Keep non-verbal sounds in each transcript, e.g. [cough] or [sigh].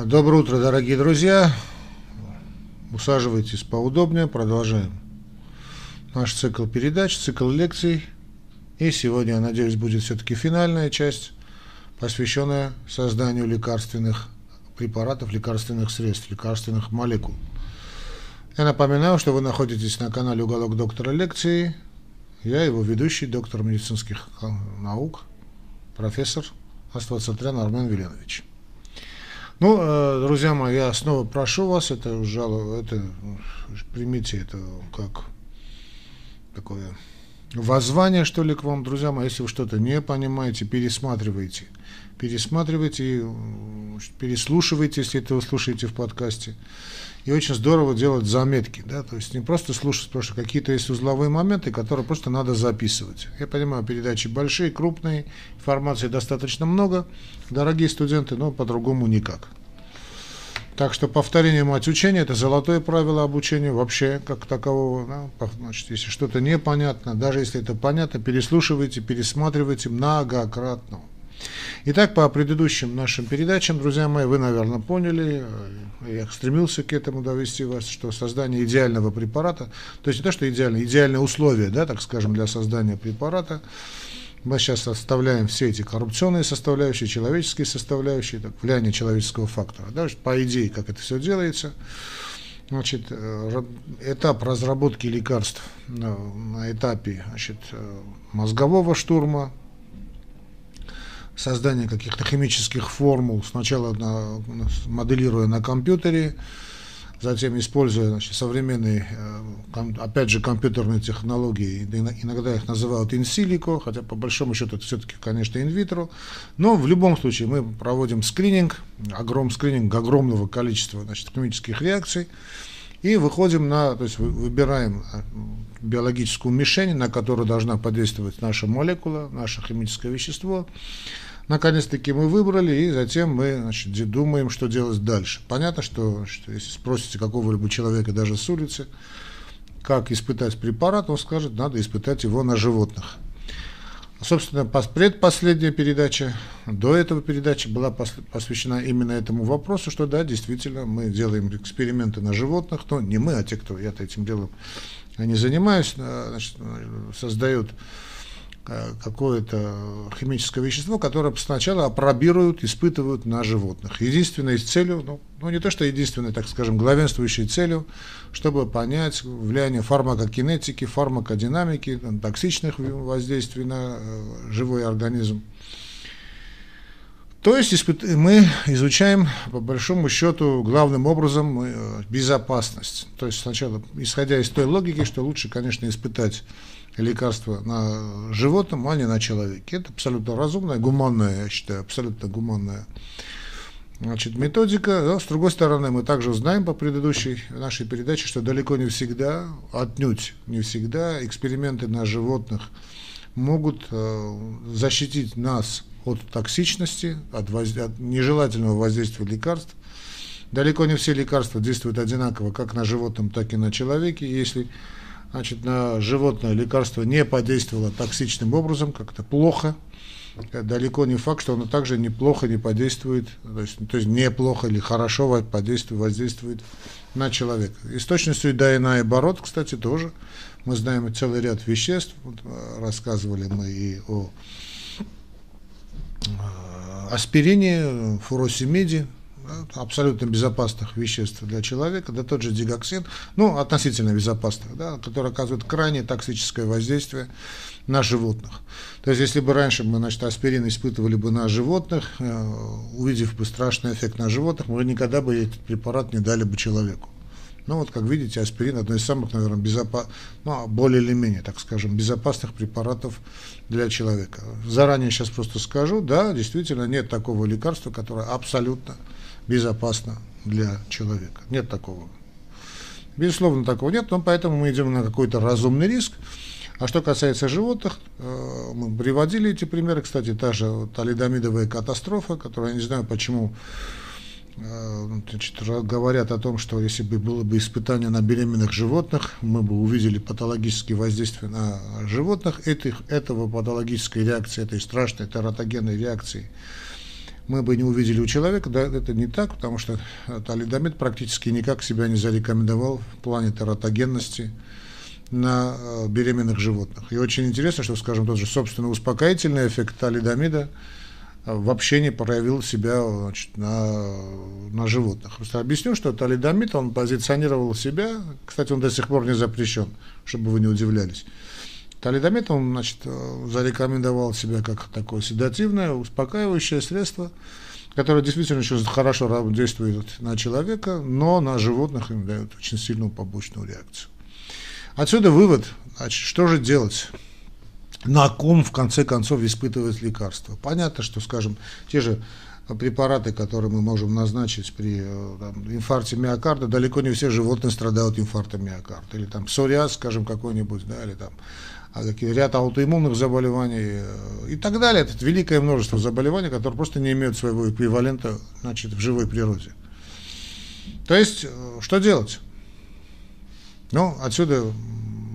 Доброе утро, дорогие друзья. Усаживайтесь поудобнее, продолжаем наш цикл передач, цикл лекций. И сегодня, надеюсь, будет все-таки финальная часть, посвященная созданию лекарственных препаратов, лекарственных средств, лекарственных молекул. Я напоминаю, что вы находитесь на канале «Уголок доктора лекции». Я его ведущий, доктор медицинских наук, профессор Аствацатрян Армен Веленович. Ну, э, друзья мои, я снова прошу вас, это, жало, это примите это как такое воззвание, что ли, к вам, друзья мои, если вы что-то не понимаете, пересматривайте. Пересматривайте, переслушивайте, если это вы слушаете в подкасте. И очень здорово делать заметки, да, то есть не просто слушать, потому что какие-то есть узловые моменты, которые просто надо записывать. Я понимаю, передачи большие, крупные, информации достаточно много, дорогие студенты, но по-другому никак. Так что повторение мать учения – это золотое правило обучения вообще как такового. Да? Значит, если что-то непонятно, даже если это понятно, переслушивайте, пересматривайте многократно. Итак, по предыдущим нашим передачам, друзья мои, вы, наверное, поняли, э, я стремился к этому довести вас, что создание идеального препарата, то есть не то, что идеальное, идеальные условия, да, так скажем, для создания препарата, мы сейчас оставляем все эти коррупционные составляющие, человеческие составляющие, так, влияние человеческого фактора. Да, по идее, как это все делается. Значит, э, этап разработки лекарств на, на этапе значит, э, мозгового штурма, создание каких-то химических формул, сначала на, моделируя на компьютере, затем используя значит, современные, э, опять же, компьютерные технологии, иногда их называют инсилико, хотя по большому счету это все-таки, конечно, инвитро, но в любом случае мы проводим скрининг, огром, скрининг огромного количества значит, химических реакций, и выходим на, то есть выбираем э, биологическую мишень, на которую должна подействовать наша молекула, наше химическое вещество. Наконец-таки мы выбрали, и затем мы значит, думаем, что делать дальше. Понятно, что, что если спросите какого-либо человека даже с улицы, как испытать препарат, он скажет, надо испытать его на животных. Собственно, предпоследняя передача, до этого передачи была посвящена именно этому вопросу, что да, действительно, мы делаем эксперименты на животных, но не мы, а те, кто я этим делом не занимаюсь, а, значит, создают какое-то химическое вещество, которое сначала опробируют, испытывают на животных. Единственной целью, ну, ну не то что единственной, так скажем, главенствующей целью, чтобы понять влияние фармакокинетики, фармакодинамики, токсичных воздействий на э, живой организм. То есть мы изучаем, по большому счету, главным образом э, безопасность. То есть сначала, исходя из той логики, что лучше, конечно, испытать лекарства на животном, а не на человеке. Это абсолютно разумная, гуманная, я считаю, абсолютно гуманная значит, методика. Но, с другой стороны, мы также знаем по предыдущей нашей передаче, что далеко не всегда, отнюдь не всегда, эксперименты на животных могут э, защитить нас от токсичности, от, воз... от нежелательного воздействия лекарств. Далеко не все лекарства действуют одинаково как на животном, так и на человеке. Если значит, на животное лекарство не подействовало токсичным образом, как-то плохо, далеко не факт, что оно также неплохо не подействует, то есть, то есть неплохо или хорошо подействует, воздействует на человека. И с точностью Дайна и Бород, кстати, тоже. Мы знаем целый ряд веществ, вот, э, рассказывали мы и о э, аспирине, абсолютно безопасных веществ для человека, да тот же дигоксин, ну, относительно безопасных, да, который оказывает крайне токсическое воздействие на животных. То есть, если бы раньше мы, значит, аспирин испытывали бы на животных, э, увидев бы страшный эффект на животных, мы никогда бы этот препарат не дали бы человеку. Ну вот, как видите, аспирин одно из самых, наверное, безопа... ну, более или менее, так скажем, безопасных препаратов для человека. Заранее сейчас просто скажу, да, действительно нет такого лекарства, которое абсолютно безопасно для человека. Нет такого. Безусловно, такого нет, но поэтому мы идем на какой-то разумный риск. А что касается животных, э, мы приводили эти примеры, кстати, та же талидомидовая катастрофа, которая, я не знаю, почему э, значит, говорят о том, что если бы было бы испытание на беременных животных, мы бы увидели патологические воздействия на животных. Этих, этого патологической реакции, этой страшной тератогенной реакции мы бы не увидели у человека, да, это не так, потому что талидомид практически никак себя не зарекомендовал в плане тератогенности на э, беременных животных. И очень интересно, что, скажем, тот же собственно успокоительный эффект талидомида э, вообще не проявил себя значит, на, на животных. Просто объясню, что талидомид, он позиционировал себя, кстати, он до сих пор не запрещен, чтобы вы не удивлялись. Талидомид, он, значит, э, зарекомендовал себя как такое седативное, успокаивающее средство, которое действительно очень хорошо действует на человека, но на животных им дает очень сильную побочную реакцию. Отсюда вывод, значит, что же делать? На ком, в конце концов, испытывать лекарства? Понятно, что, скажем, те же препараты, которые мы можем назначить при э, там, инфаркте миокарда, далеко не все животные страдают инфарктом миокарда. Или там псориаз, скажем, какой-нибудь, да, или там ряд аутоиммунных заболеваний э, и так далее. Это великое множество заболеваний, которые просто не имеют своего эквивалента значит, в живой природе. То есть, э, что делать? Ну, отсюда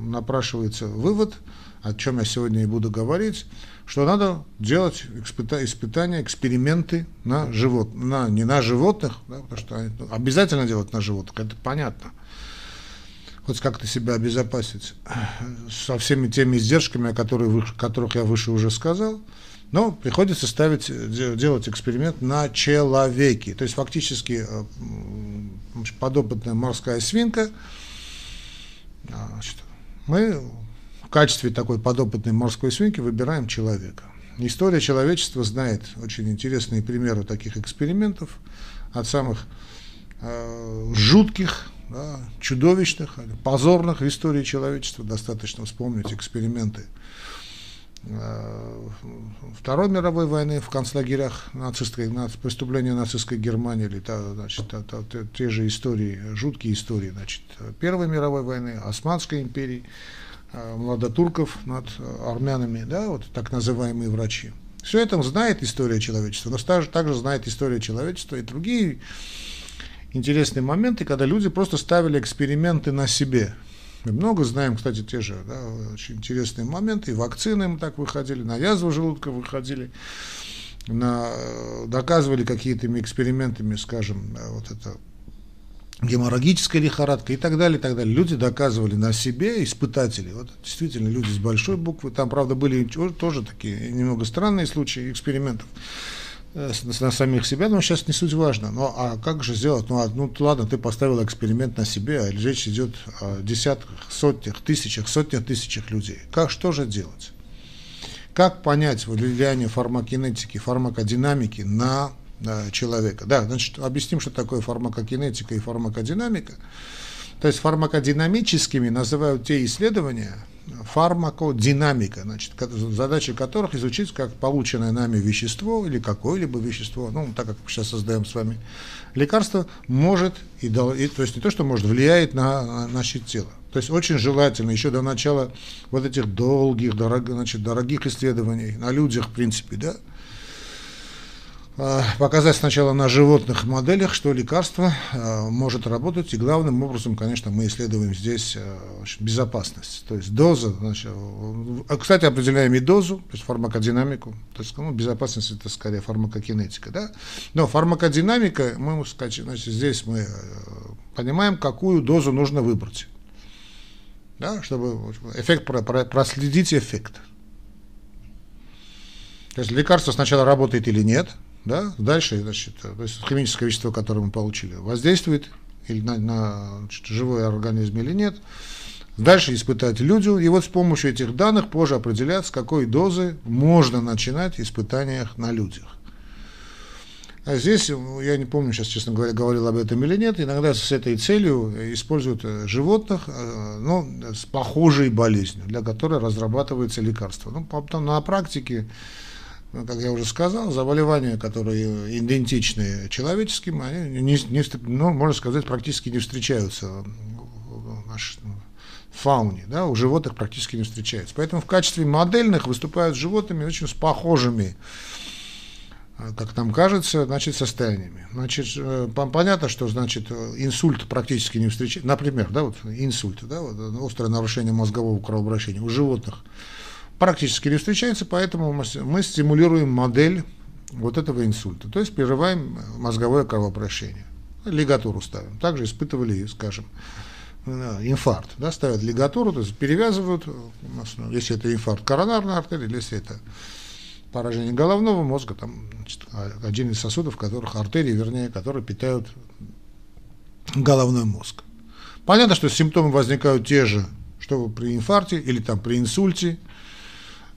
напрашивается вывод, о чем я сегодня и буду говорить, что надо делать испыта испытания, эксперименты на живот, на, не на животных, да, потому что ну, обязательно делать на животных, это понятно – хоть как-то себя обезопасить со всеми теми издержками, о которых, которых я выше уже сказал, но приходится ставить, делать эксперимент на человеке. То есть фактически э, подопытная морская свинка, значит, мы в качестве такой подопытной морской свинки выбираем человека. История человечества знает очень интересные примеры таких экспериментов, от самых э, жутких да, чудовищных, позорных в истории человечества. Достаточно вспомнить эксперименты э, Второй мировой войны в концлагерях нацистской, преступления нацистской Германии, или та, значит, та, та, та, те же истории, жуткие истории значит, Первой мировой войны, Османской империи, э, младотурков над армянами, да, вот так называемые врачи. Все это знает история человечества, но также, также знает история человечества и другие интересные моменты, когда люди просто ставили эксперименты на себе. Мы много знаем, кстати, те же да, очень интересные моменты. И вакцины мы так выходили, на язву желудка выходили, на, доказывали какими-то экспериментами, скажем, вот это геморрагическая лихорадка и так далее, и так далее. Люди доказывали на себе, испытатели, вот действительно люди с большой буквы, там, правда, были тоже такие немного странные случаи экспериментов, Э, на самих себя, но сейчас не суть важно. Ну а как же сделать? Ну, а, ну ладно, ты поставил эксперимент на себе, а речь идет о десятках, сотнях, тысячах, сотнях тысячах людей. Как что же делать? Как понять влияние фармакинетики, фармакодинамики на на человека? Да, значит, объясним, что такое фармакокинетика и фармакодинамика. То есть фармакодинамическими называют те исследования, фармакодинамика, значит, задача которых изучить, как полученное нами вещество или какое-либо вещество, ну, так как сейчас создаем с вами лекарство, может, и, и, то есть не то, что может, влияет на, на наше тело. То есть очень желательно еще до начала вот этих долгих, дорог, значит, дорогих исследований на людях, в принципе, да, показать сначала на животных моделях, что лекарство э, может работать, и главным образом, конечно, мы исследуем здесь э, безопасность, то есть доза, значит, кстати, определяем и дозу, то есть фармакодинамику, то есть ну, безопасность это скорее фармакокинетика, да, но фармакодинамика, мы, значит, здесь мы понимаем, какую дозу нужно выбрать, да, чтобы эффект, проследить эффект. То есть лекарство сначала работает или нет – да, дальше, значит, то есть химическое вещество, которое мы получили, воздействует или на, на значит, живой организм или нет. Дальше испытать людям, и вот с помощью этих данных позже определять, с какой дозы можно начинать испытания на людях. А здесь, я не помню сейчас, честно говоря, говорил об этом или нет, иногда с этой целью используют животных, э, но с похожей болезнью, для которой разрабатывается лекарство. Ну, потом на практике ну, как я уже сказал, заболевания, которые идентичны человеческим, они, не, не, ну, можно сказать, практически не встречаются в нашей фауне, да, у животных практически не встречаются. Поэтому в качестве модельных выступают животными очень с похожими, как нам кажется, значит, состояниями. Значит, э, понятно, что значит инсульт практически не встречается. Например, да, вот инсульт, да, вот, острое нарушение мозгового кровообращения у животных практически не встречается, поэтому мы стимулируем модель вот этого инсульта. То есть прерываем мозговое кровообращение. Лигатуру ставим. Также испытывали, скажем, э, инфаркт. Да, ставят лигатуру, то есть перевязывают, ну, если это инфаркт коронарной артерии, если это поражение головного мозга, там значит, один из сосудов, которых артерии, вернее, которые питают головной мозг. Понятно, что симптомы возникают те же, что при инфаркте или там при инсульте,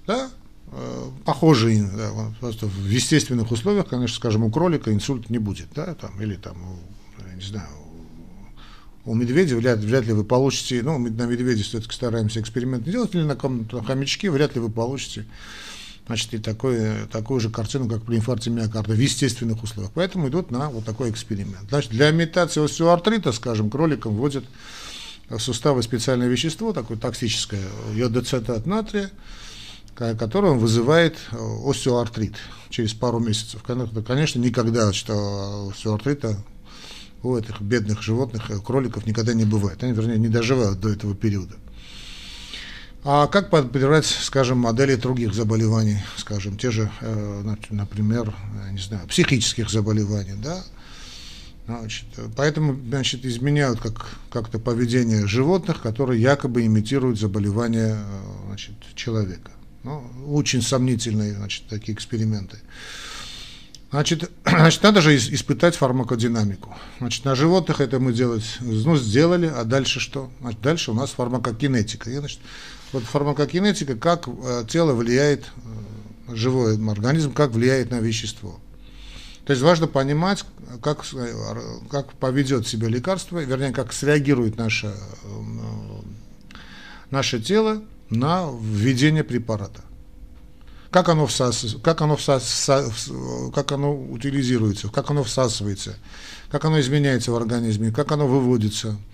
да, э, похожие, да, просто в естественных условиях, конечно, скажем, у кролика инсульт не будет, да, там, или там, я не знаю, у медведя вряд, вряд ли вы получите, ну, на медведе все-таки стараемся эксперимент не делать, или на каком-то хомячке вряд ли вы получите значит, и такой, такую же картину, как при инфаркте миокарда в естественных условиях. Поэтому идут на вот такой эксперимент. Значит, для имитации остеоартрита, скажем, кроликам вводят в суставы специальное вещество, такое токсическое, йодоцетат натрия, которое вызывает остеоартрит через пару месяцев. Конечно, никогда что остеоартрита у этих бедных животных, кроликов никогда не бывает. Они, вернее, не доживают до этого периода. А как подбирать, скажем, модели других заболеваний, скажем, те же, э, например, не знаю, психических заболеваний, да? Значит, поэтому, значит, изменяют как, как-то поведение животных, которые якобы имитируют заболевания э, значит, человека. Ну, очень сомнительные, значит, такие эксперименты. Значит, [clears throat] значит, надо же испытать фармакодинамику. Значит, на животных это мы делать, ну, сделали, а дальше что? Значит, дальше у нас фармакокинетика. И, значит, вот фармакокинетика, как э, тело влияет, э, живой организм, как влияет на вещество. То есть важно понимать, как, э, как поведет себя лекарство, вернее, как среагирует наше, наше тело на введение препарата. Как оно, всас, как, оно всас, как оно утилизируется, как оно всасывается, как оно изменяется в организме, как оно выводится –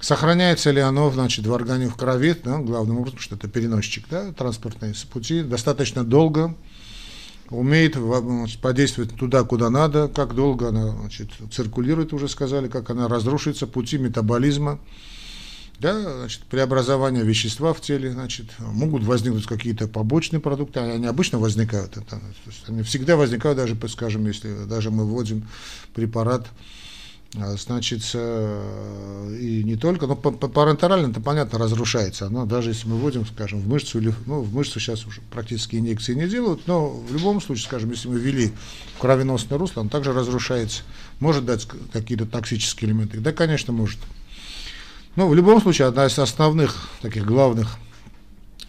Сохраняется ли оно, значит, в органе в крови, да, главным образом, что это переносчик, да, транспортные пути, достаточно долго, умеет значит, подействовать туда, куда надо, как долго она значит, циркулирует, уже сказали, как она разрушится, пути метаболизма, да, значит, преобразование вещества в теле, значит, могут возникнуть какие-то побочные продукты, они обычно возникают, это, то есть они всегда возникают, даже, скажем, если даже мы вводим препарат, а, значит, э, и не только, но парентерально это понятно разрушается, оно даже если мы вводим, скажем, в мышцу или, ну, в мышцу сейчас уже практически инъекции не делают, но в любом случае, скажем, если мы ввели в кровеносное русло, он также разрушается, может дать какие-то токсические элементы, да, конечно, может. Но в любом случае, одна из основных, таких главных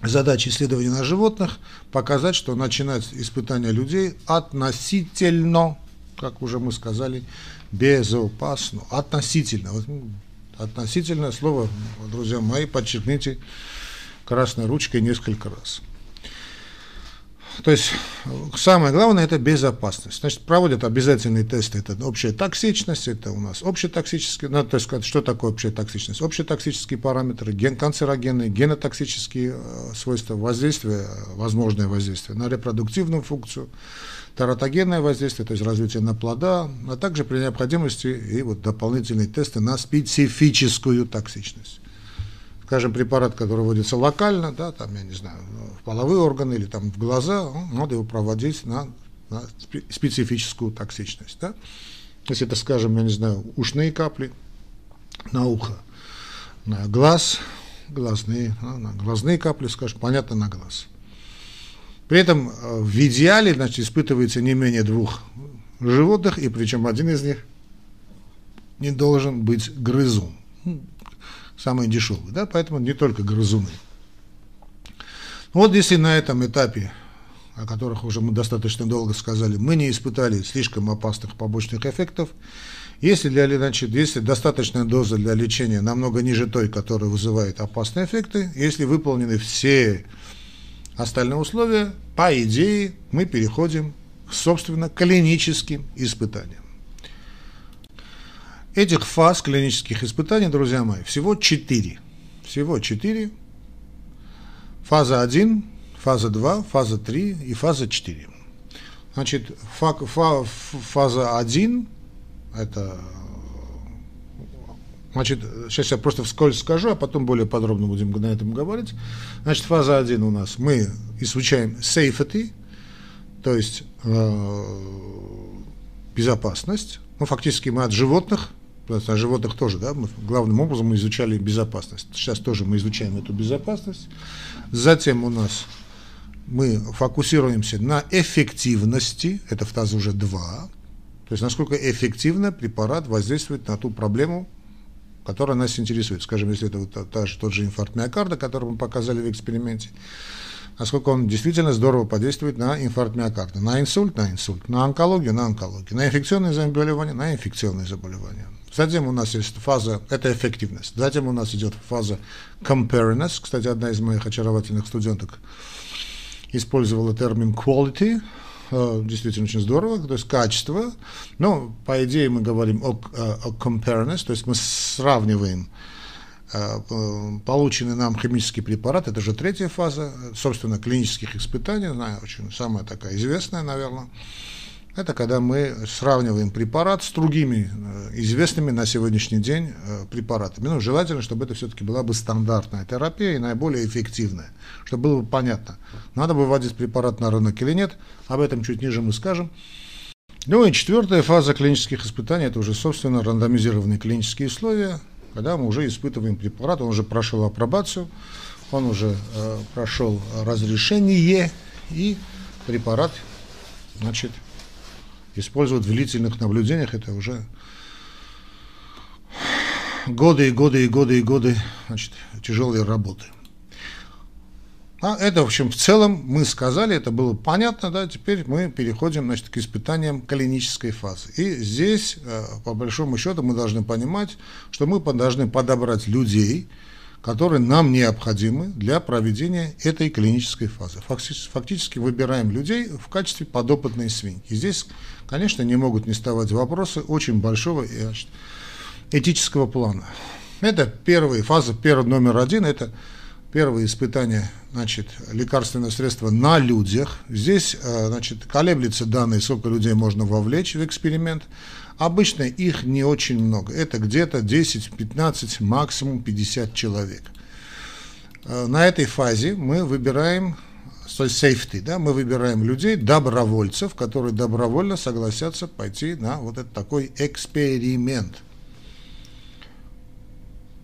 задач исследований на животных показать, что начинать испытания людей относительно, как уже мы сказали, безопасно, относительно. Вот, ну, относительное слово, друзья мои, подчеркните красной ручкой несколько раз. То есть самое главное это безопасность. Значит, проводят обязательные тесты. Это общая токсичность, это у нас общетоксические, ну, то есть что такое общая токсичность? Общетоксические параметры, ген, канцерогенные, генотоксические э, свойства, воздействия, возможное воздействие на репродуктивную функцию, тератогенное воздействие, то есть развитие на плода, а также при необходимости и вот дополнительные тесты на специфическую токсичность. Скажем, препарат, который вводится локально, да, там, я не знаю, в половые органы или там в глаза, ну, надо его проводить на, на специфическую токсичность. Да? Если это, скажем, я не знаю, ушные капли на ухо, на глаз, глазные, на глазные капли, скажем, понятно, на глаз. При этом э, в идеале значит, испытывается не менее двух животных, и причем один из них не должен быть грызун. Ну, самый дешевый, да, поэтому не только грызуны. Вот если на этом этапе, о которых уже мы достаточно долго сказали, мы не испытали слишком опасных побочных эффектов, если, для, значит, если достаточная доза для лечения намного ниже той, которая вызывает опасные эффекты, если выполнены все остальные условия, по идее, мы переходим, собственно, к клиническим испытаниям. Этих фаз клинических испытаний, друзья мои, всего четыре. Всего четыре. Фаза 1, фаза 2, фаза 3 и фаза 4. Значит, фа, фа, фаза 1 – это Значит, сейчас я просто вскользь скажу, а потом более подробно будем на этом говорить. Значит, фаза 1 у нас. Мы изучаем safety, то есть э, безопасность. Ну, фактически мы от животных, от животных тоже, да, мы главным образом мы изучали безопасность. Сейчас тоже мы изучаем эту безопасность. Затем у нас мы фокусируемся на эффективности, это фаза уже 2, то есть насколько эффективно препарат воздействует на ту проблему, которая нас интересует. Скажем, если это вот та, же, тот же инфаркт миокарда, который мы показали в эксперименте, насколько он действительно здорово подействует на инфаркт миокарда, на инсульт, на инсульт, на онкологию, на онкологию, на инфекционные заболевания, на инфекционные заболевания. Затем у нас есть фаза, это эффективность. Затем у нас идет фаза compariness. Кстати, одна из моих очаровательных студенток использовала термин quality, Э, действительно очень здорово, то есть качество. Но, по идее, мы говорим о, о compareness, то есть мы сравниваем э, полученный нам химический препарат, это же третья фаза, собственно, клинических испытаний, знаю, очень самая такая известная, наверное, это когда мы сравниваем препарат с другими э, известными на сегодняшний день э, препаратами. Ну, желательно, чтобы это все-таки была бы стандартная терапия и наиболее эффективная, чтобы было бы понятно, надо выводить препарат на рынок или нет, об этом чуть ниже мы скажем. Ну и четвертая фаза клинических испытаний, это уже, собственно, рандомизированные клинические условия, когда мы уже испытываем препарат, он уже прошел апробацию, он уже э, прошел разрешение, и препарат, значит, использовать в длительных наблюдениях, это уже годы и годы и годы и годы значит, тяжелой работы. А это, в общем, в целом мы сказали, это было понятно, да, теперь мы переходим, значит, к испытаниям клинической фазы. И здесь, э, по большому счету, мы должны понимать, что мы должны подобрать людей, которые нам необходимы для проведения этой клинической фазы. Фактически выбираем людей в качестве подопытной свиньи. И здесь, конечно, не могут не вставать вопросы очень большого этического плана. Это первая фаза, первый номер один, это первое испытание значит, лекарственного средства на людях. Здесь э, значит, колеблется данные, сколько людей можно вовлечь в эксперимент. Обычно их не очень много. Это где-то 10, 15, максимум 50 человек. Э, на этой фазе мы выбираем есть safety, да, мы выбираем людей, добровольцев, которые добровольно согласятся пойти на вот этот такой эксперимент.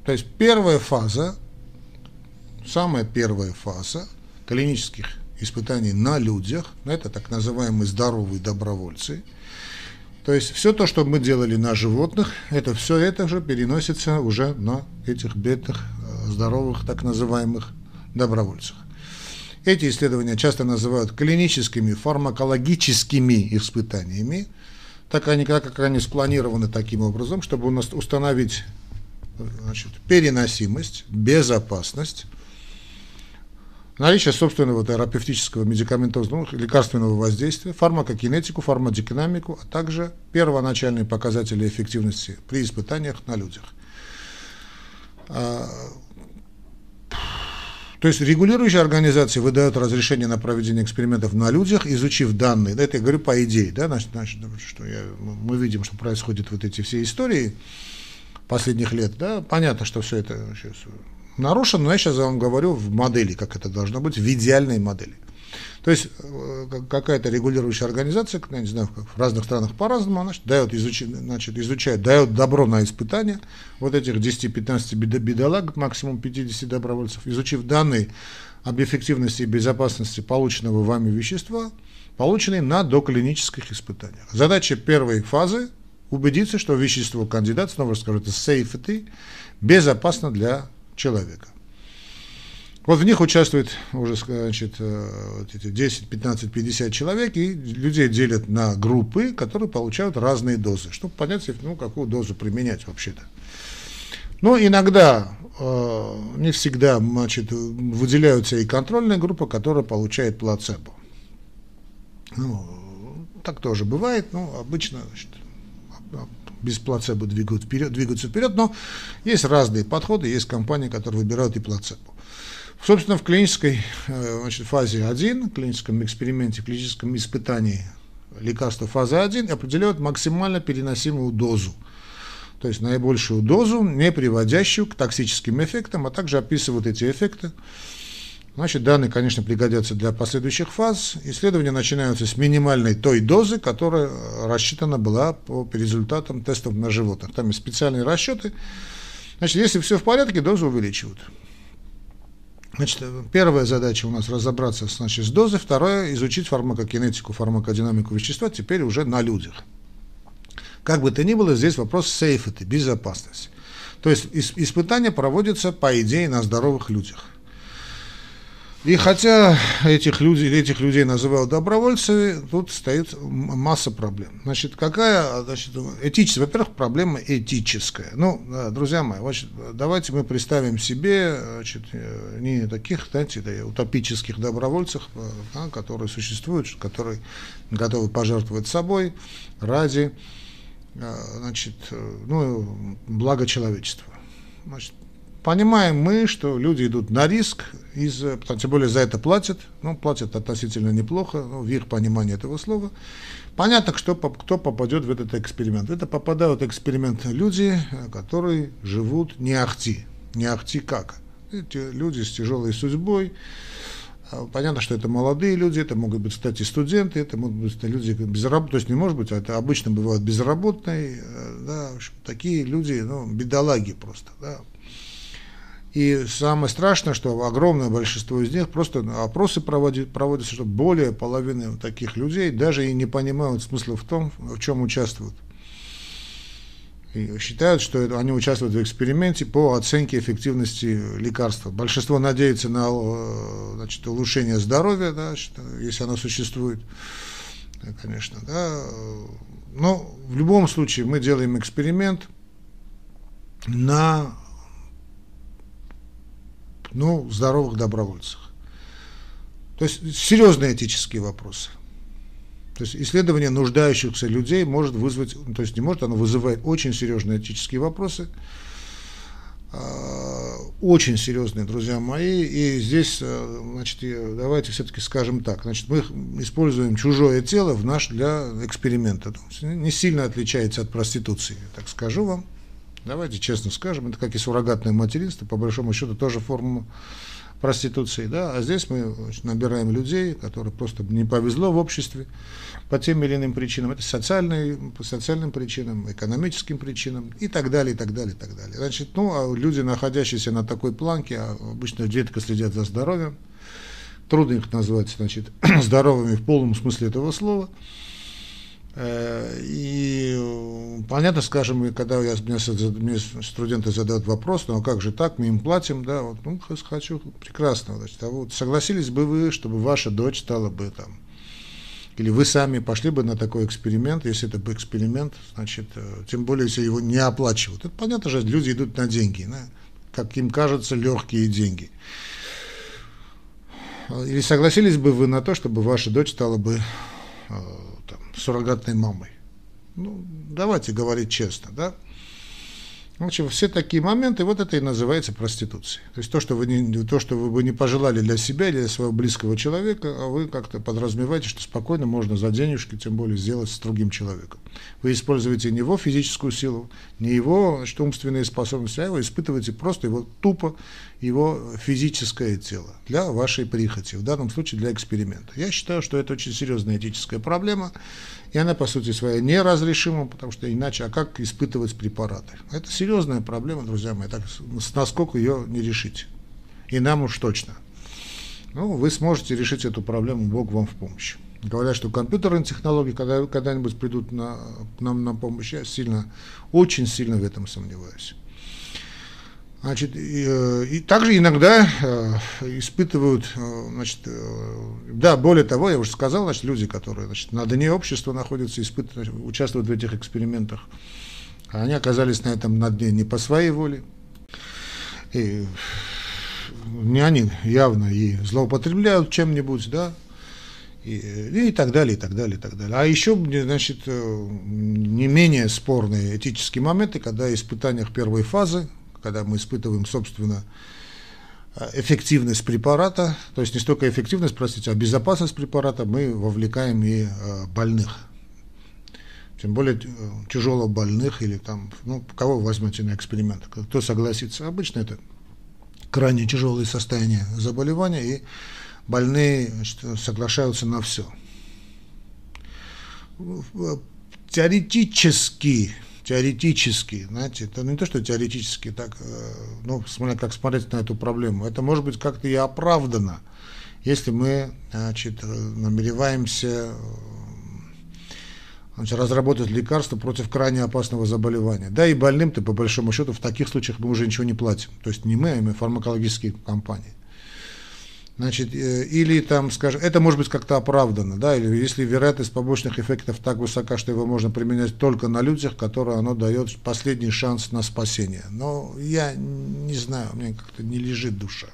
То есть первая фаза, самая первая фаза клинических испытаний на людях, это так называемые здоровые добровольцы – то есть все то, что мы делали на животных, это все это же переносится уже на этих бедных, э, здоровых, так называемых добровольцев. Эти исследования часто называют клиническими фармакологическими испытаниями, так, они, так как они спланированы таким образом, чтобы у нас установить значит, переносимость, безопасность, наличие собственного терапевтического медикаментозного лекарственного воздействия, фармакокинетику, фармодинамику, а также первоначальные показатели эффективности при испытаниях на людях. То есть регулирующие организации выдают разрешение на проведение экспериментов на людях, изучив данные. Это я говорю по идее, да, значит, значит что я, мы видим, что происходит вот эти все истории последних лет, да, понятно, что все это сейчас нарушен, но я сейчас вам говорю в модели, как это должно быть, в идеальной модели. То есть э, какая-то регулирующая организация, я не знаю, в разных странах по-разному, она дает, значит, изучает, дает добро на испытания вот этих 10-15 бедолаг, максимум 50 добровольцев, изучив данные об эффективности и безопасности полученного вами вещества, полученные на доклинических испытаниях. Задача первой фазы – убедиться, что вещество кандидат, снова скажу, это safety, безопасно для человека. Вот в них участвует уже значит, э, эти 10, 15, 50 человек, и людей делят на группы, которые получают разные дозы, чтобы понять, ну, какую дозу применять вообще-то. Но иногда, э, не всегда, значит, выделяются и контрольная группа, которая получает плацебо. Ну, так тоже бывает, но обычно значит, без плацебо двигают вперед, двигаются вперед, но есть разные подходы, есть компании, которые выбирают и плацебо. Собственно, в клинической э, значит, фазе 1, клиническом эксперименте, клиническом испытании лекарства фазы 1 определяют максимально переносимую дозу. То есть наибольшую дозу, не приводящую к токсическим эффектам, а также описывают эти эффекты Значит, данные, конечно, пригодятся для последующих фаз. Исследования начинаются с минимальной той дозы, которая рассчитана была по результатам тестов на животных. Там есть специальные расчеты. Значит, если все в порядке, дозу увеличивают. Значит, первая задача у нас разобраться значит, с дозой, вторая изучить фармакокинетику, фармакодинамику вещества теперь уже на людях. Как бы то ни было, здесь вопрос сейфити, безопасности. То есть испытания проводятся, по идее, на здоровых людях. И хотя этих людей, этих людей называют добровольцами, тут стоит масса проблем. Значит, какая, значит, этическая, во-первых, проблема этическая. Ну, друзья мои, значит, давайте мы представим себе, значит, э, не таких, знаете, да, утопических добровольцев, э, да, которые существуют, которые готовы пожертвовать собой ради, э, значит, ну, блага человечества. Значит, Понимаем мы, что люди идут на риск, из, тем более за это платят, ну, платят относительно неплохо, ну, в их понимании этого слова. Понятно, что, кто попадет в этот эксперимент. Это попадают в эксперимент люди, которые живут не ахти. Не ахти как? Эти люди с тяжелой судьбой, Понятно, что это молодые люди, это могут быть, кстати, студенты, это могут быть люди безработные, то есть не может быть, а это обычно бывают безработные, э, да, в общем, такие люди, ну, бедолаги просто, да, и самое страшное, что огромное большинство из них просто опросы проводят, проводятся, что более половины таких людей даже и не понимают смысла в том, в чем участвуют. И считают, что это, они участвуют в эксперименте по оценке эффективности лекарства. Большинство надеется на э, значит, улучшение здоровья, да, если оно существует, конечно. Да. Но в любом случае мы делаем эксперимент на ну, здоровых добровольцах. То есть серьезные этические вопросы. То есть исследование нуждающихся людей может вызвать, то есть не может, оно вызывает очень серьезные этические вопросы, а, очень серьезные, друзья мои, и здесь, э, значит, давайте все-таки скажем так, значит, мы используем чужое тело в наш для эксперимента, не сильно отличается от проституции, так скажу вам. Давайте честно скажем, это как и суррогатное материнство, по большому счету тоже форма проституции, да, а здесь мы набираем людей, которые просто не повезло в обществе по тем или иным причинам, это социальные, по социальным причинам, экономическим причинам и так далее, и так далее, и так далее. Значит, ну, а люди, находящиеся на такой планке, а обычно редко следят за здоровьем, трудно их назвать, значит, [clears throat] здоровыми в полном смысле этого слова, Э, и понятно, скажем, когда я, мне, мне студенты задают вопрос, ну а как же так, мы им платим, да, вот, ну, хочу, прекрасно, значит, а вот согласились бы вы, чтобы ваша дочь стала бы там, или вы сами пошли бы на такой эксперимент, если это бы эксперимент, значит, э, тем более, если его не оплачивают. Это понятно же, люди идут на деньги, да, как им кажется, легкие деньги. Или согласились бы вы на то, чтобы ваша дочь стала бы суррогатной мамой. Ну, давайте говорить честно, да. В общем, все такие моменты, вот это и называется проституцией. То есть то, что вы не, то, что вы бы не пожелали для себя или для своего близкого человека, а вы как-то подразумеваете, что спокойно можно за денежки, тем более, сделать с другим человеком. Вы используете не его физическую силу, не его что умственные способности, а вы испытываете просто его тупо, его физическое тело для вашей прихоти, в данном случае для эксперимента. Я считаю, что это очень серьезная этическая проблема, и она, по сути своей, неразрешима, потому что иначе, а как испытывать препараты? Это серьезная проблема, друзья мои, так, насколько ее не решить. И нам уж точно. Ну, вы сможете решить эту проблему, Бог вам в помощь. Говорят, что компьютерные технологии когда, когда-нибудь придут на, нам на помощь, я сильно, очень сильно в этом сомневаюсь. Значит, и, э, и также иногда э, испытывают, э, значит, да, более того, я уже сказал, значит, люди, которые значит, на дне общества находятся, испытывают, участвуют в этих экспериментах, они оказались на этом на дне не по своей воле. И не они явно и злоупотребляют чем-нибудь, да, и, и так далее, и так далее, и так далее. А еще, значит, не менее спорные этические моменты, когда испытаниях первой фазы когда мы испытываем, собственно, эффективность препарата, то есть не столько эффективность, простите, а безопасность препарата, мы вовлекаем и э, больных. Тем более э, тяжело больных или там, ну, кого возьмете на эксперимент, кто согласится. Обычно это крайне тяжелые состояния заболевания, и больные соглашаются на все. Теоретически, теоретически, знаете, это не то, что теоретически, так, э, ну, смотря как смотреть на эту проблему, это может быть как-то и оправдано, если мы, значит, намереваемся значит, разработать лекарство против крайне опасного заболевания. Да, и больным-то, по большому счету, в таких случаях мы уже ничего не платим. То есть не мы, а мы фармакологические компании. Значит, э, или там, скажем, это может быть как-то оправдано, да, или если вероятность побочных эффектов так высока, что его можно применять только на людях, которые оно дает последний шанс на спасение. Но я не знаю, мне как-то не лежит душа.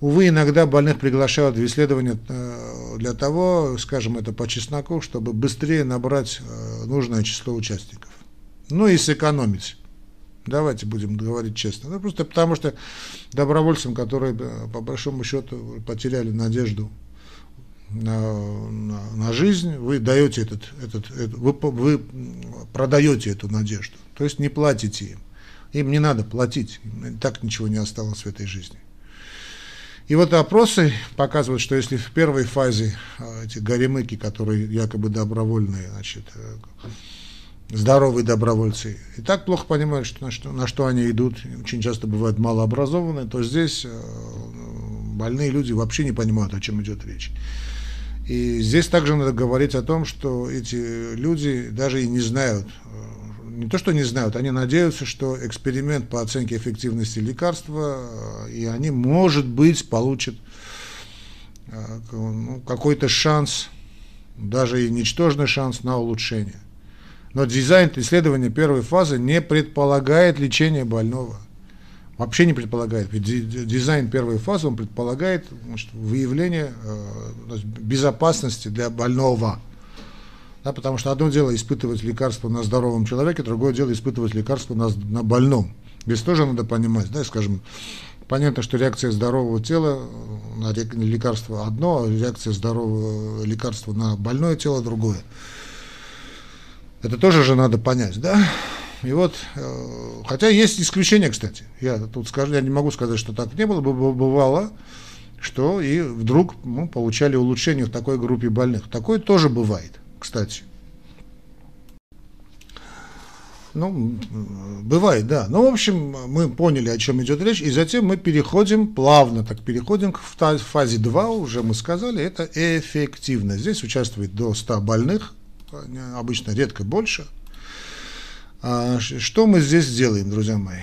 Увы, иногда больных приглашают в исследование э, для того, скажем это по чесноку, чтобы быстрее набрать э, нужное число участников. Ну и сэкономить. Давайте будем говорить честно. Ну, просто потому что добровольцам, которые э, по большому счету потеряли надежду на, на, на жизнь, вы даете этот, этот, этот вы, вы продаете эту надежду. То есть не платите им. Им не надо платить. Так ничего не осталось в этой жизни. И вот опросы показывают, что если в первой фазе а, эти горемыки, которые якобы добровольные, значит, э, здоровые добровольцы, и так плохо понимают, что, на, что, на что они идут, очень часто бывают малообразованные, то здесь э, больные люди вообще не понимают, о чем идет речь. И здесь также надо говорить о том, что эти люди даже и не знают, э, не то что не знают, они надеются, что эксперимент по оценке эффективности лекарства, э, и они, может быть, получат ну, какой-то шанс, даже и ничтожный шанс на улучшение. Но дизайн исследования первой фазы не предполагает лечение больного. Вообще не предполагает. Ведь дизайн первой фазы он предполагает значит, выявление э, безопасности для больного. Да, потому что одно дело испытывать лекарство на здоровом человеке, другое дело испытывать лекарство на, на больном. Здесь тоже надо понимать, да, скажем, понятно, что реакция здорового тела на лекарство одно, а реакция здорового лекарства на больное тело другое. Это тоже же надо понять, да? И вот, э, хотя есть исключения, кстати. Я тут скажу, я не могу сказать, что так не было, бывало, что и вдруг ну, получали улучшение в такой группе больных. Такое тоже бывает кстати. Ну, бывает, да. Ну, в общем, мы поняли, о чем идет речь, и затем мы переходим, плавно так переходим к фазе 2, уже мы сказали, это эффективно. Здесь участвует до 100 больных, обычно редко больше. А что мы здесь делаем, друзья мои?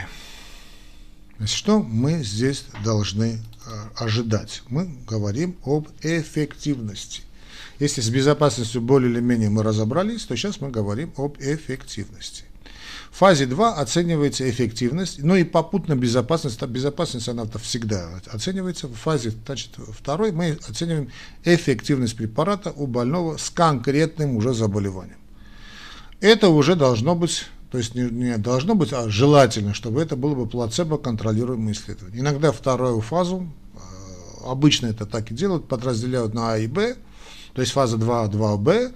Что мы здесь должны а, ожидать? Мы говорим об эффективности. Если с безопасностью более или менее мы разобрались, то сейчас мы говорим об эффективности. Фазе 2 оценивается эффективность, ну и попутно безопасность, безопасность она -то всегда оценивается. В фазе значит, второй мы оцениваем эффективность препарата у больного с конкретным уже заболеванием. Это уже должно быть, то есть не, не должно быть, а желательно, чтобы это было бы плацебо-контролируемое исследование. Иногда вторую фазу, э, обычно это так и делают, подразделяют на А и Б, то есть фаза 2, 2Б.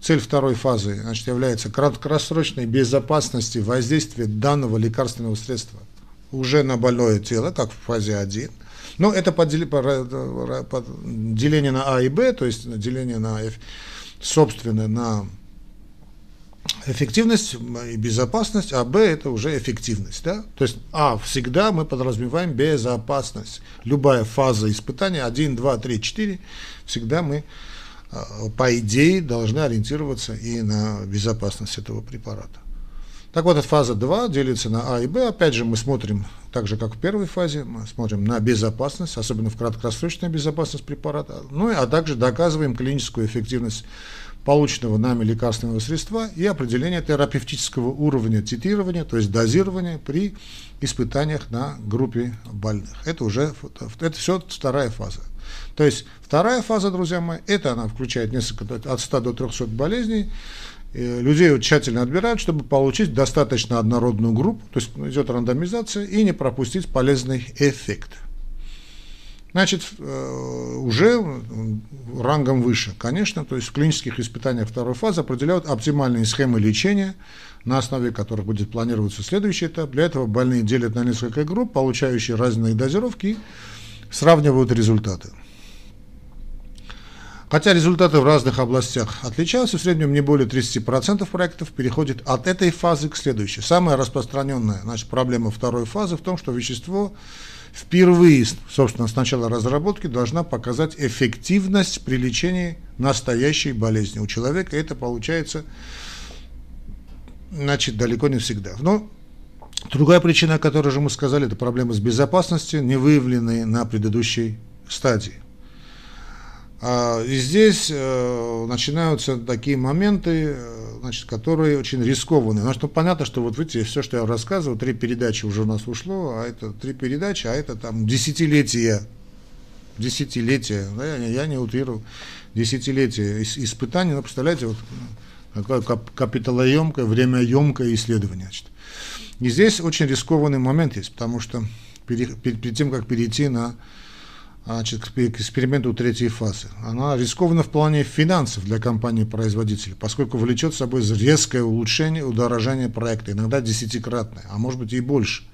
Цель второй фазы значит, является краткосрочной безопасности воздействия данного лекарственного средства уже на больное тело, как в фазе 1. Но это деление на А и Б, то есть деление на, собственно, на эффективность и безопасность, а Б это уже эффективность. Да? То есть А всегда мы подразумеваем безопасность. Любая фаза испытания, 1, 2, 3, 4, всегда мы по идее, должны ориентироваться и на безопасность этого препарата. Так вот, фаза 2 делится на А и Б. Опять же, мы смотрим, так же, как в первой фазе, мы смотрим на безопасность, особенно в краткосрочную безопасность препарата, ну а также доказываем клиническую эффективность полученного нами лекарственного средства и определение терапевтического уровня титирования, то есть дозирования при испытаниях на группе больных. Это уже это все вторая фаза. То есть вторая фаза, друзья мои, это она включает несколько, от 100 до 300 болезней, людей тщательно отбирают, чтобы получить достаточно однородную группу, то есть идет рандомизация, и не пропустить полезный эффект. Значит, э, уже рангом выше, конечно, то есть в клинических испытаниях второй фазы определяют оптимальные схемы лечения на основе которых будет планироваться следующий этап. Для этого больные делят на несколько групп, получающие разные дозировки, и сравнивают результаты. Хотя результаты в разных областях отличаются, в среднем не более 30% проектов переходит от этой фазы к следующей. Самая распространенная значит, проблема второй фазы в том, что вещество впервые, собственно, с начала разработки должна показать эффективность при лечении настоящей болезни у человека. Это получается, значит, далеко не всегда. Но другая причина, о которой же мы сказали, это проблемы с безопасностью, не выявленные на предыдущей стадии. А, и здесь э, начинаются такие моменты, э, значит, которые очень рискованные. Потому что понятно, что вот видите, все, что я рассказываю, три передачи уже у нас ушло, а это три передачи, а это там десятилетия, десятилетия, да, я, не, я не утрирую, десятилетия испытаний, ну, представляете, вот такое капиталоемкое, времяемкое исследование. Значит. И здесь очень рискованный момент есть, потому что перед, перед тем, как перейти на значит, к эксперименту третьей фазы. Она рискована в плане финансов для компании-производителя, поскольку влечет с собой резкое улучшение, удорожание проекта, иногда десятикратное, а может быть и больше.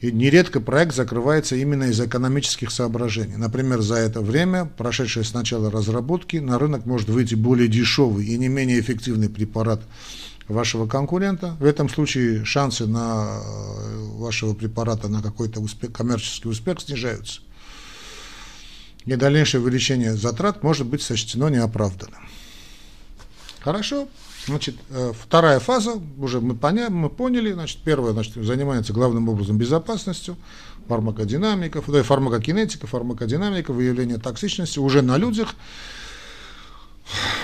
И нередко проект закрывается именно из экономических соображений. Например, за это время, прошедшее с начала разработки, на рынок может выйти более дешевый и не менее эффективный препарат вашего конкурента. В этом случае шансы на э, вашего препарата на какой-то успех, коммерческий успех снижаются и дальнейшее увеличение затрат может быть сочтено неоправданным. Хорошо. Значит, э, вторая фаза, уже мы, поня, мы поняли, значит, первая значит, занимается главным образом безопасностью, фармакодинамиков, да, фармакокинетика, фармакодинамика, выявление токсичности уже на людях,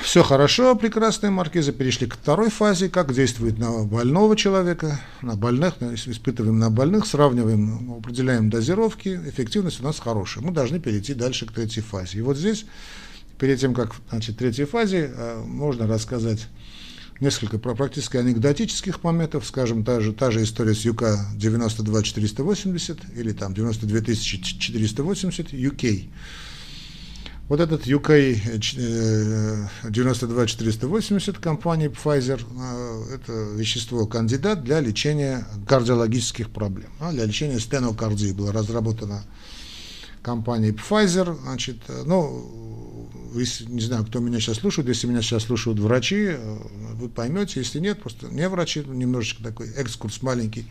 все хорошо, прекрасные маркизы, перешли к второй фазе, как действует на больного человека, на больных, испытываем на больных, сравниваем, определяем дозировки, эффективность у нас хорошая. Мы должны перейти дальше к третьей фазе. И вот здесь, перед тем, как значит, третьей фазе, э, можно рассказать несколько практически анекдотических моментов, скажем, та же, та же история с ЮК 92480 или там 92480 UK. Вот этот UK 92480 компании Pfizer, э, это вещество кандидат для лечения кардиологических проблем. А, для лечения стенокардии было разработано компанией Pfizer. Значит, э, ну, не знаю, кто меня сейчас слушает, если меня сейчас слушают врачи, э, вы поймете, если нет, просто не врачи, немножечко такой экскурс маленький.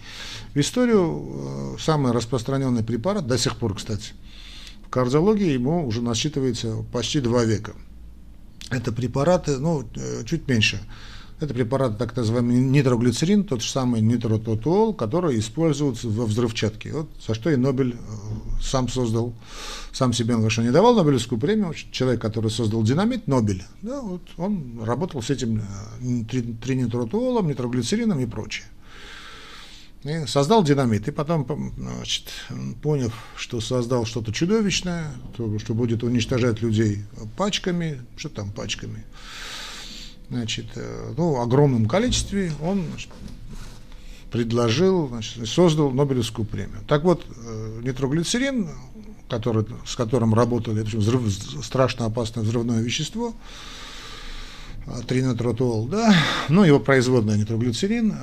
В историю самый распространенный препарат, до сих пор, кстати, кардиологии ему уже насчитывается почти два века. Это препараты, ну, э, чуть меньше. Это препарат так называемый нитроглицерин, тот же самый нитрототуол, который используется во взрывчатке. Вот за что и Нобель э, сам создал, сам себе он не давал Нобелевскую премию, человек, который создал динамит, Нобель, да, вот он работал с этим э, тринитротуолом, нитроглицерином и прочее. И создал динамит, и потом, значит, поняв, что создал что-то чудовищное, то, что будет уничтожать людей пачками, что там пачками, значит, э, ну, огромном количестве, он значит, предложил, значит, создал Нобелевскую премию. Так вот, э, нитроглицерин, который, с которым работали, это взрыв, страшно опасное взрывное вещество, э, тринитротол, да, ну, его производная нитроглицерин,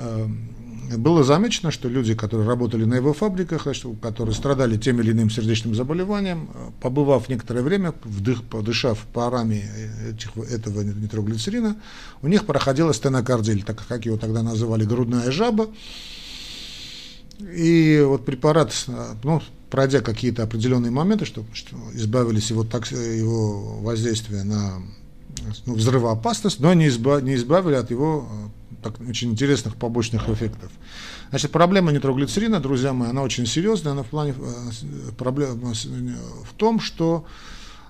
было замечено, что люди, которые работали на его фабриках, которые страдали тем или иным сердечным заболеванием, побывав некоторое время, вдых, подышав парами этих, этого нитроглицерина, у них проходила стенокардия, так как его тогда называли грудная жаба. И вот препарат, ну, пройдя какие-то определенные моменты, что, что избавились его, так, его воздействия на ну, взрывоопасность, но не, изба, не избавили от его так, очень интересных побочных эффектов. Значит, проблема нитроглицерина, друзья мои, она очень серьезная, она в плане э, проблема в том, что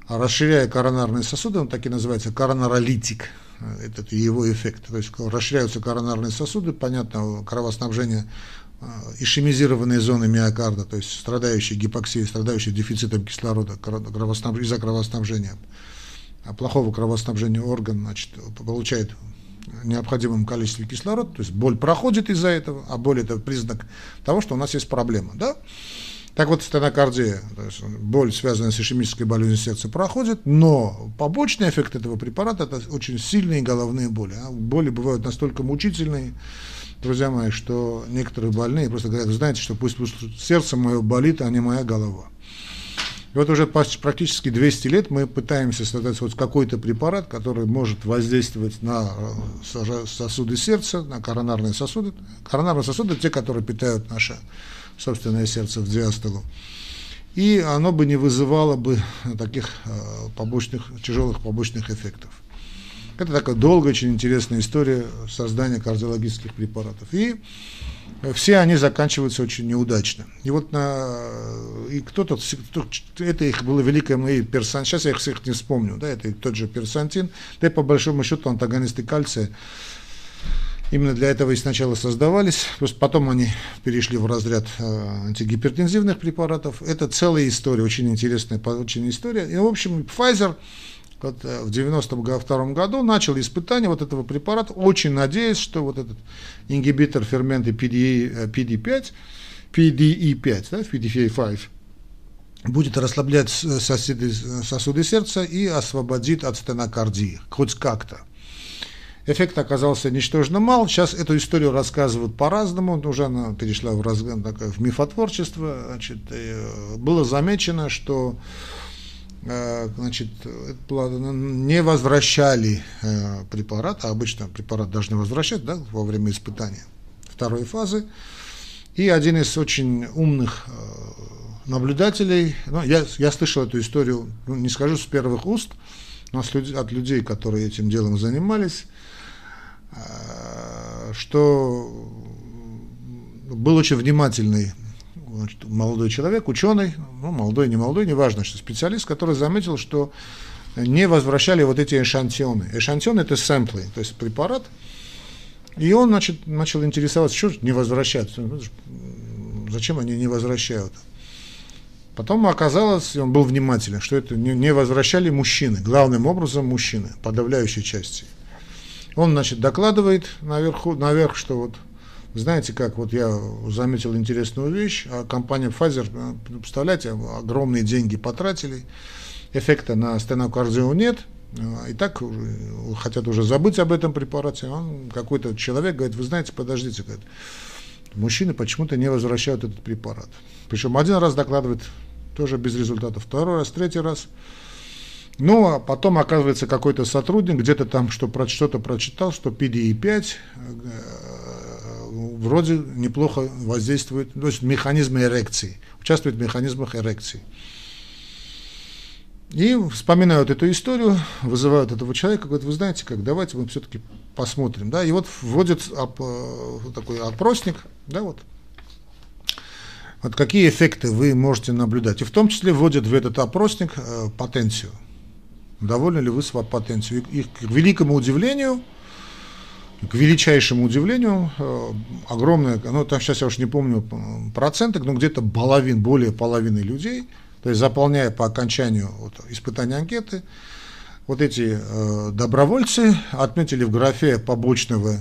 расширяя коронарные сосуды, он так и называется коронаролитик, э, этот его эффект. То есть расширяются коронарные сосуды, понятно, кровоснабжение э, ишемизированные зоны миокарда, то есть страдающие гипоксией, страдающие дефицитом кислорода кровоснаб... из-за кровоснабжения, а плохого кровоснабжения орган значит, получает необходимом количестве кислорода, то есть боль проходит из-за этого, а боль это признак того, что у нас есть проблема, да? Так вот, стенокардия, то есть боль, связанная с ишемической болезнью сердца, проходит, но побочный эффект этого препарата – это очень сильные головные боли. А боли бывают настолько мучительные, друзья мои, что некоторые больные просто говорят, знаете, что пусть, пусть сердце мое болит, а не моя голова. И вот уже практически 200 лет мы пытаемся создать вот какой-то препарат, который может воздействовать на э, сосуды сердца, на коронарные сосуды. Коронарные сосуды – те, которые питают наше собственное сердце в диастолу. И оно бы не вызывало бы таких э, побочных, тяжелых побочных эффектов. Это такая долгая, очень интересная история создания кардиологических препаратов. И все они заканчиваются очень неудачно. И вот на, и кто-то, это их было великое мои персан, сейчас я их всех не вспомню, да, это тот же персантин, да и по большому счету антагонисты кальция, Именно для этого и сначала создавались, просто потом они перешли в разряд э, антигипертензивных препаратов. Это целая история, очень интересная очень история. И, в общем, Pfizer э, в 1992 году начал испытание вот этого препарата, очень надеясь, что вот этот ингибитор фермента PD, PD5, PDE5, да, PDE5, будет расслаблять сосуды, сосуды сердца и освободит от стенокардии, хоть как-то. Эффект оказался ничтожно мал. Сейчас эту историю рассказывают по-разному. Уже она перешла в, раз, в мифотворчество. Значит, э, было замечено, что Э, значит, не возвращали э, препарат, а обычно препарат должны возвращать да, во время испытания второй фазы. И один из очень умных э, наблюдателей, ну, я, я слышал эту историю, ну, не скажу с первых уст, но от людей, которые этим делом занимались, что был очень внимательный значит, молодой человек, ученый, ну, молодой, не молодой, неважно, что специалист, который заметил, что не возвращали вот эти эшантионы. Эшантион – это сэмплы, то есть препарат. И он значит, начал интересоваться, что не возвращают, зачем они не возвращают. Потом оказалось, он был внимателен, что это не возвращали мужчины, главным образом мужчины, подавляющей части. Он, значит, докладывает наверху, наверх, что вот знаете как, вот я заметил интересную вещь, а компания Pfizer, э, представляете, огромные деньги потратили, эффекта на стенокардию нет, э, и так хотят уже забыть об этом препарате. Он какой-то человек говорит, вы знаете, подождите, говорит, мужчины почему-то не возвращают этот препарат. Причем один раз докладывает тоже без результатов, второй раз, третий раз. Ну, а потом оказывается какой-то сотрудник где-то там что, что-то прочитал, что PDE5 вроде неплохо воздействует, то есть механизмы эрекции, участвует в механизмах эрекции. И вспоминают эту историю, вызывают этого человека, говорят, вы знаете как, давайте мы все-таки посмотрим. Да? И вот вводят оп, э, такой опросник, да, вот, вот какие эффекты вы можете наблюдать. И в том числе вводят в этот опросник э, потенцию. Довольны ли вы своей потенцией? И, и к великому удивлению, к величайшему удивлению, э, огромное, ну там сейчас я уж не помню проценты, но где-то половин, более половины людей, то есть заполняя по окончанию вот, испытания анкеты, вот эти э, добровольцы отметили в графе побочного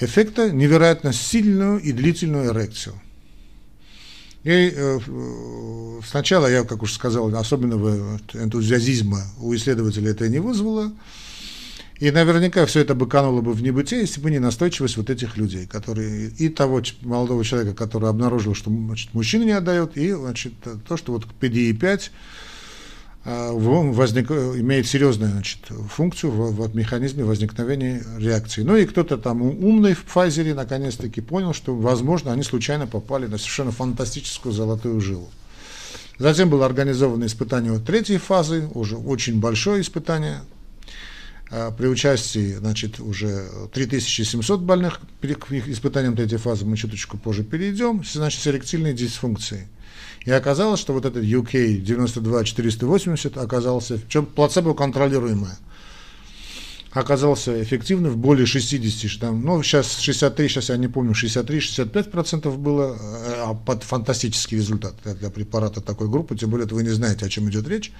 эффекта невероятно сильную и длительную эрекцию. И э, сначала я, как уж сказал, особенного энтузиазма у исследователей это не вызвало, и наверняка все это бы кануло бы в небытие, если бы не настойчивость вот этих людей, которые и того молодого человека, который обнаружил, что значит, мужчина не отдает, и значит, то, что вот PDE5 а, возник, имеет серьезную значит, функцию в, в механизме возникновения реакции. Ну и кто-то там умный в Pfizer наконец-таки понял, что, возможно, они случайно попали на совершенно фантастическую золотую жилу. Затем было организовано испытание вот третьей фазы, уже очень большое испытание, при участии, значит, уже 3700 больных, к испытаниям третьей фазы мы чуточку позже перейдем, значит, с эректильной дисфункцией. И оказалось, что вот этот UK 92480 оказался, чем плацебо контролируемое, оказался эффективным в более 60, там, ну, сейчас 63, сейчас я не помню, 63-65% было, э, а под фантастический результат для препарата такой группы, тем более вы не знаете, о чем идет речь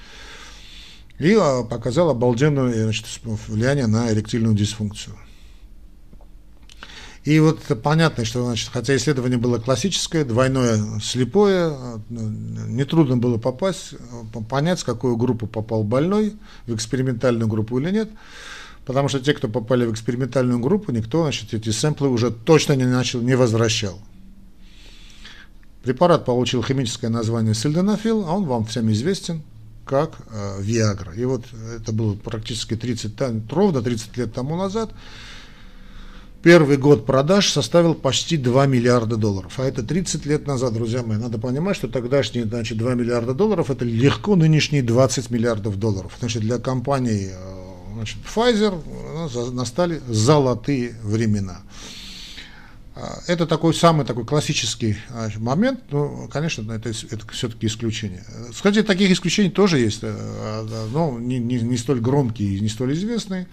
и показал обалденное значит, влияние на эректильную дисфункцию. И вот понятно, что значит, хотя исследование было классическое, двойное слепое, а, нетрудно было попасть, понять, в какую группу попал больной, в экспериментальную группу или нет. потому что те, кто попали в экспериментальную группу, никто значит, эти сэмплы уже точно не начал, не возвращал. Препарат получил химическое название сильденафил, а он вам всем известен как э, Виагра. И вот это было практически 30, ровно 30 лет тому назад. Первый год продаж составил почти 2 миллиарда долларов. А это 30 лет назад, друзья мои. Надо понимать, что тогдашние значит, 2 миллиарда долларов это легко нынешние 20 миллиардов долларов. Значит, для компании э, значит, Pfizer э, настали золотые времена. А, это такой самый такой классический а, момент, но, конечно, это, это все-таки исключение. Кстати, таких исключений тоже есть, э, но не, не, не столь громкие и не столь известные.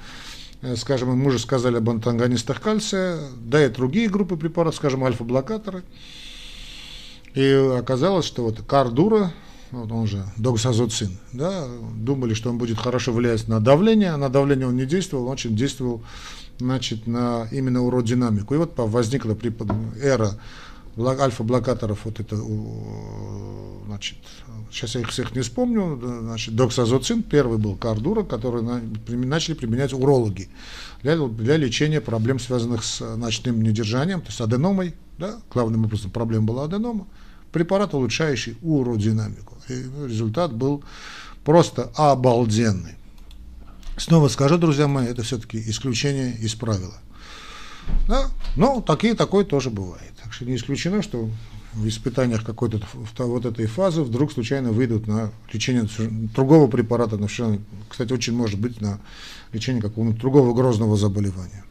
Э, скажем, мы уже сказали об антагонистах кальция, да и другие группы препаратов, скажем, альфа-блокаторы. И оказалось, что вот кардура, вот он же доксазоцин, да, думали, что он будет хорошо влиять на давление, а на давление он не действовал, он очень действовал значит, на именно уродинамику. И вот возникла эра альфа-блокаторов, вот это, значит, сейчас я их всех не вспомню, значит, доксазоцин, первый был кардура, который на, начали применять урологи для, для лечения проблем, связанных с ночным недержанием, то есть аденомой, да, главным образом проблема была аденома, препарат, улучшающий уродинамику. И результат был просто обалденный. Снова скажу, друзья мои, это все-таки исключение из правила. Да? Но такие, такое тоже бывает. Так что не исключено, что в испытаниях какой-то вот этой фазы вдруг случайно выйдут на лечение другого препарата, на, кстати, очень может быть на лечение какого-нибудь другого грозного заболевания.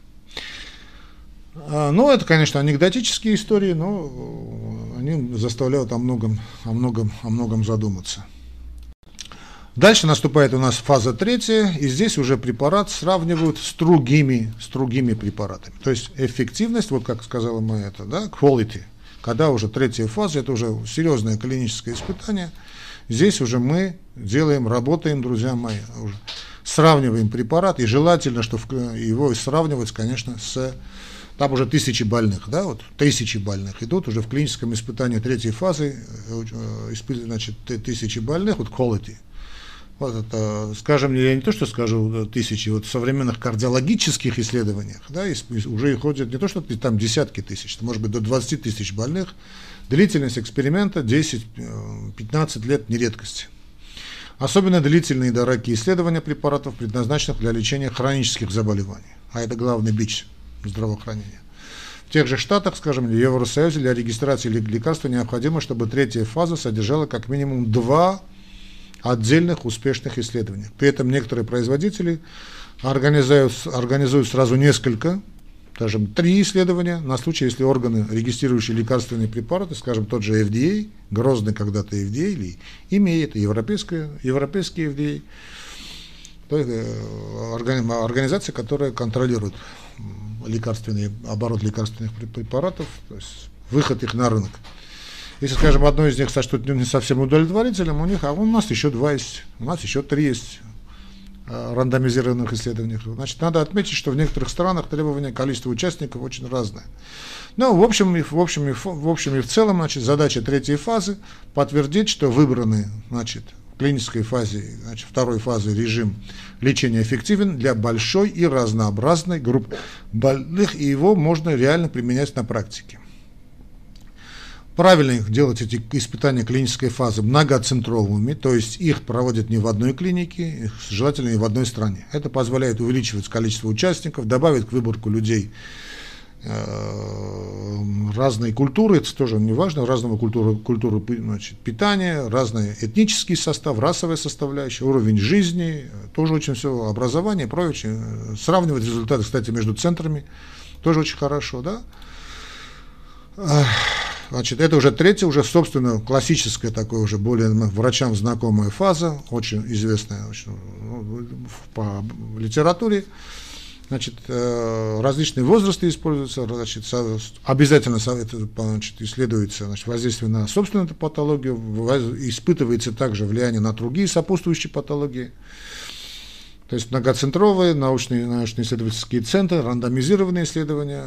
А, ну, это, конечно, анекдотические истории, но они заставляют о многом, о многом, о многом задуматься. Дальше наступает у нас фаза третья, и здесь уже препарат сравнивают с другими, с другими препаратами. То есть эффективность, вот как сказала моя это, да, quality, когда уже третья фаза, это уже серьезное клиническое испытание, здесь уже мы делаем, работаем, друзья мои, уже сравниваем препарат, и желательно, что его сравнивать, конечно, с там уже тысячи больных, да, вот тысячи больных идут уже в клиническом испытании третьей фазы, э, э, значит, тысячи больных, вот quality – вот это, скажем, я не то, что скажу тысячи, вот в современных кардиологических исследованиях, да, уже ходят не то, что там десятки тысяч, может быть, до 20 тысяч больных, длительность эксперимента 10-15 э, лет не редкость. Особенно длительные и дорогие исследования препаратов, предназначенных для лечения хронических заболеваний. А это главный бич здравоохранения. В тех же штатах, скажем, в Евросоюзе для регистрации лекарства необходимо, чтобы третья фаза содержала как минимум два отдельных успешных исследований. При этом некоторые производители организуют, организуют сразу несколько, скажем, три исследования на случай, если органы, регистрирующие лекарственные препараты, скажем, тот же FDA, грозный когда-то FDA, или имеет европейская, европейский FDA, то есть э, организация, которая контролирует лекарственный, оборот лекарственных препаратов, то есть выход их на рынок. Если, скажем, одно из них сочтут не совсем удовлетворительным, у них, а у нас еще два есть, у нас еще три есть э, рандомизированных исследований. Значит, надо отметить, что в некоторых странах требования количества участников очень разное. Но в общем, и, в общем, и, в общем и в целом, значит, задача третьей фазы подтвердить, что выбранный, значит, в клинической фазе, значит, второй фазы режим лечения эффективен для большой и разнообразной группы больных, и его можно реально применять на практике. Правильно их делать эти испытания клинической фазы многоцентровыми, то есть их проводят не в одной клинике, их желательно и в одной стране. Это позволяет увеличивать количество участников, добавить к выборку людей э, разные культуры, это тоже не важно, разного культуры, культуры значит, питания, разный этнический состав, расовая составляющая, уровень жизни, тоже очень все, образование прочее. Сравнивать результаты, кстати, между центрами тоже очень хорошо, да. Значит, это уже третья, уже, собственно, классическая такая уже более врачам знакомая фаза, очень известная очень, ну, по литературе. Значит, э, различные возрасты используются, значит, обязательно значит, исследуется значит, воздействие на собственную патологию, испытывается также влияние на другие сопутствующие патологии. То есть многоцентровые научные, научные исследовательские центры, рандомизированные исследования,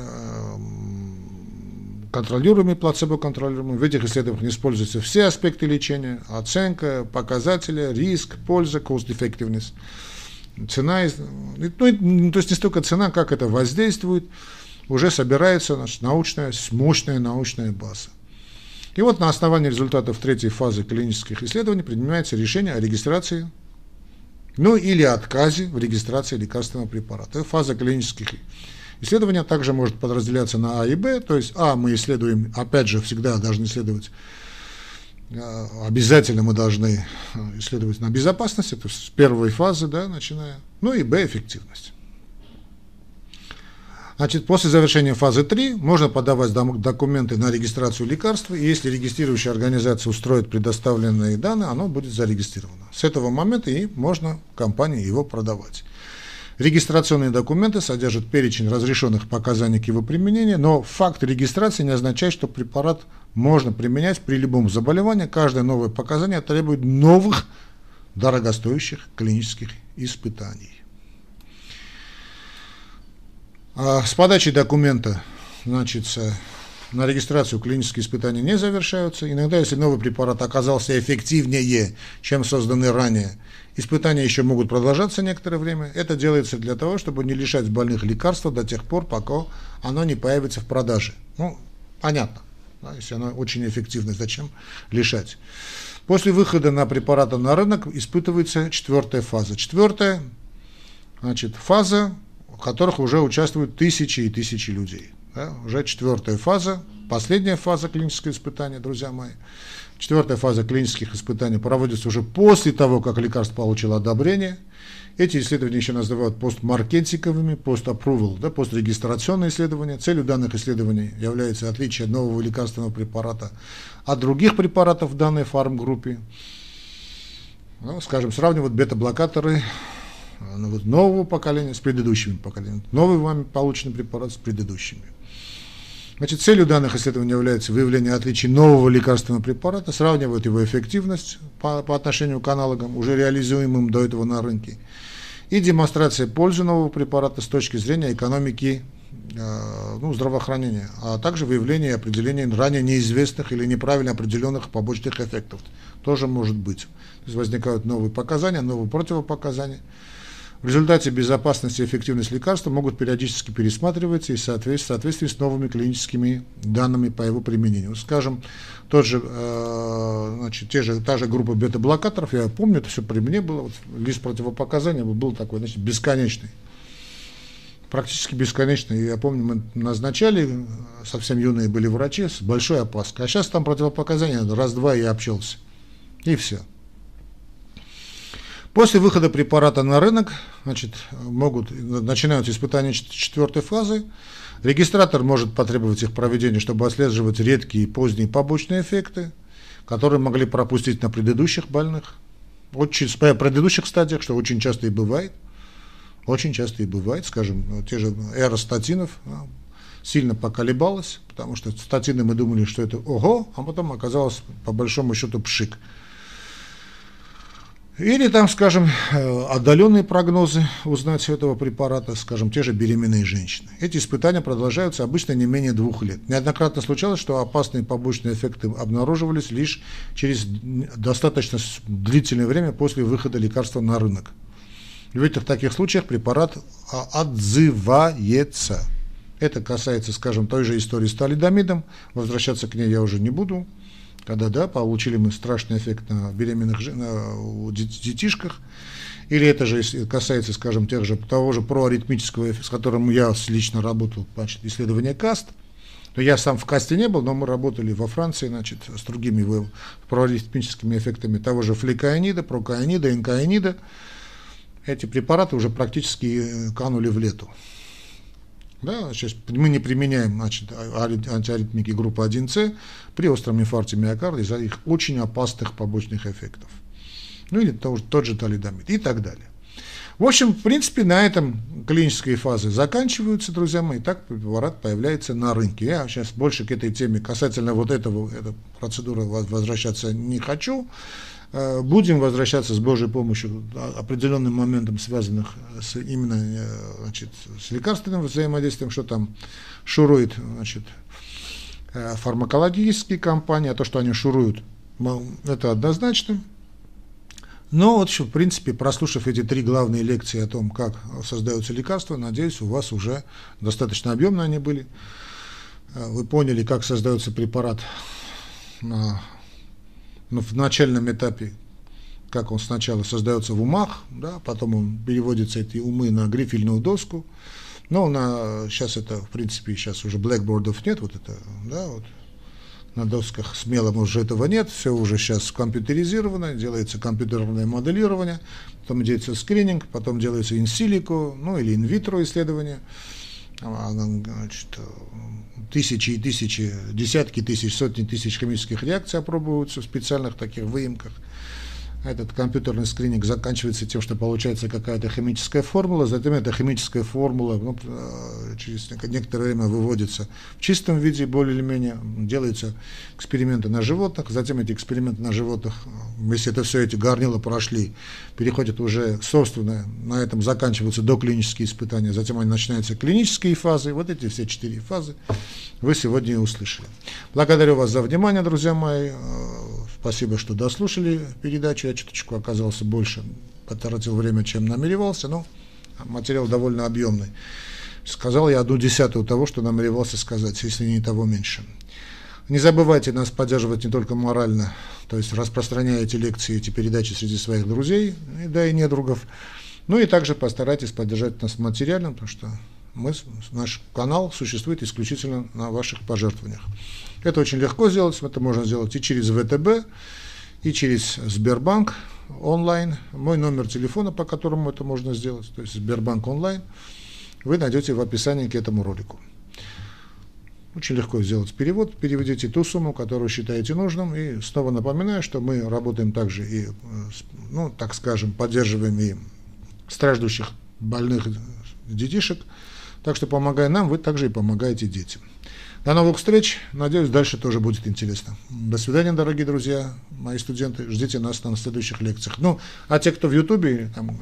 контролируемый, плацебо-контролируемый. В этих исследованиях используются все аспекты лечения, оценка, показатели, риск, польза, cost effectiveness. цена, ну, то есть не столько цена, как это воздействует, уже собирается значит, научная, мощная научная база. И вот на основании результатов третьей фазы клинических исследований принимается решение о регистрации, ну или отказе в регистрации лекарственного препарата. Фаза клинических исследований также может подразделяться на А и Б, то есть А мы исследуем, опять же, всегда должны исследовать э, обязательно мы должны э, исследовать на безопасность, это с первой фазы, да, начиная, ну и Б эффективность. Значит, после завершения фазы 3 можно подавать документы на регистрацию лекарства, и если регистрирующая организация устроит предоставленные данные, оно будет зарегистрировано. С этого момента и можно компании его продавать. Регистрационные документы содержат перечень разрешенных показаний к его применению, но факт регистрации не означает, что препарат можно применять при любом заболевании. Каждое новое показание требует новых дорогостоящих клинических испытаний. А с подачей документа, значит, на регистрацию клинические испытания не завершаются. Иногда, если новый препарат оказался эффективнее, чем созданный ранее, испытания еще могут продолжаться некоторое время. Это делается для того, чтобы не лишать больных лекарства до тех пор, пока оно не появится в продаже. Ну, понятно. Да, если оно очень эффективно, зачем лишать? После выхода на препарата на рынок испытывается четвертая фаза. Четвертая значит, фаза которых уже участвуют тысячи и тысячи людей. Да? Уже четвертая фаза, последняя фаза клинического испытания, друзья мои. Четвертая фаза клинических испытаний проводится уже после того, как лекарство получило одобрение. Эти исследования еще называют постмаркетинговыми, пост-аппрувал, да, пострегистрационные исследования. Целью данных исследований является отличие нового лекарственного препарата от других препаратов в данной фармгруппе. Ну, скажем, сравнивают бета-блокаторы ну, нового поколения с предыдущими поколениями, новый вами полученный препарат с предыдущими. Значит, целью данных исследований является выявление отличий нового лекарственного препарата, сравнивают его эффективность по, по отношению к аналогам, уже реализуемым до этого на рынке, и демонстрация пользы нового препарата с точки зрения экономики э, ну, здравоохранения, а также выявление и определение ранее неизвестных или неправильно определенных побочных эффектов. Тоже может быть. То есть возникают новые показания, новые противопоказания. В результате безопасность и эффективность лекарства могут периодически пересматриваться и в соответствии с новыми клиническими данными по его применению. Скажем, тот же, э, значит, те же, та же группа бета-блокаторов, я помню, это все при мне было, вот, лист противопоказаний был такой, значит, бесконечный практически бесконечный. Я помню, мы назначали, совсем юные были врачи, с большой опаской. А сейчас там противопоказания, раз-два я общался. И все. После выхода препарата на рынок значит, могут, начинаются испытания четвертой фазы. Регистратор может потребовать их проведения, чтобы отслеживать редкие и поздние побочные эффекты, которые могли пропустить на предыдущих больных, очень, в предыдущих стадиях, что очень часто и бывает. Очень часто и бывает, скажем, те же эра статинов сильно поколебалась, потому что статины мы думали, что это ого, а потом оказалось по большому счету пшик. Или там, скажем, э, отдаленные прогнозы узнать этого препарата, скажем, те же беременные женщины. Эти испытания продолжаются обычно не менее двух лет. Неоднократно случалось, что опасные побочные эффекты обнаруживались лишь через достаточно длительное время после выхода лекарства на рынок. И в таких случаях препарат а, отзывается. Это касается, скажем, той же истории с талидомидом. Возвращаться к ней я уже не буду когда да, получили мы страшный эффект на беременных на детишках, или это же касается, скажем, тех же, того же проаритмического, с которым я лично работал, значит, исследование КАСТ, то я сам в КАСТе не был, но мы работали во Франции, значит, с другими проаритмическими эффектами того же фликаинида, прокаинида, инкаинида. Эти препараты уже практически э, канули в лету. Да, сейчас мы не применяем значит, антиаритмики группы 1С при остром инфаркте миокарда из-за их очень опасных побочных эффектов. Ну или тот, тот же талидомид и так далее. В общем, в принципе, на этом клинические фазы заканчиваются, друзья мои, и так препарат появляется на рынке. Я сейчас больше к этой теме касательно вот этого, этой процедуры возвращаться не хочу. Э, будем возвращаться с Божьей помощью определенным моментам, связанных с именно э, значит, с лекарственным взаимодействием, что там шурует значит, э, фармакологические компании, а то, что они шуруют, это однозначно. Но вот, в принципе, прослушав эти три главные лекции о том, как создаются лекарства, надеюсь, у вас уже достаточно объемно они были. Вы поняли, как создается препарат на, ну, в начальном этапе, как он сначала создается в умах, да, потом он переводится эти умы на грифельную доску. Но на, сейчас это, в принципе, сейчас уже блэкбордов нет, вот это, да, вот на досках смело уже этого нет, все уже сейчас компьютеризировано, делается компьютерное моделирование, потом делается скрининг, потом делается инсилико, ну или инвитро исследование, а, значит, тысячи и тысячи, десятки тысяч, сотни тысяч химических реакций опробуются в специальных таких выемках этот компьютерный скрининг заканчивается тем, что получается какая-то химическая формула, затем эта химическая формула ну, э, через некоторое время выводится в чистом виде, более или менее, делаются эксперименты на животных, затем эти эксперименты на животных, если это все эти горнила прошли, переходят уже, собственно, на этом заканчиваются доклинические испытания, затем они начинаются клинические фазы, вот эти все четыре фазы вы сегодня услышали. Благодарю вас за внимание, друзья мои. Спасибо, что дослушали передачу. Я чуточку оказался больше, потратил время, чем намеревался, но материал довольно объемный. Сказал я одну десятую того, что намеревался сказать, если не того меньше. Не забывайте нас поддерживать не только морально, то есть распространяя эти лекции, эти передачи среди своих друзей, да и недругов. Ну и также постарайтесь поддержать нас материально, потому что мы, наш канал существует исключительно на ваших пожертвованиях. Это очень легко сделать, это можно сделать и через ВТБ, и через Сбербанк онлайн. Мой номер телефона, по которому это можно сделать, то есть Сбербанк онлайн, вы найдете в описании к этому ролику. Очень легко сделать перевод, переведите ту сумму, которую считаете нужным, и снова напоминаю, что мы работаем также и, ну, так скажем, поддерживаем и страждущих больных детишек, так что, помогая нам, вы также и помогаете детям. До новых встреч. Надеюсь, дальше тоже будет интересно. До свидания, дорогие друзья, мои студенты. Ждите нас на следующих лекциях. Ну, а те, кто в Ютубе, там,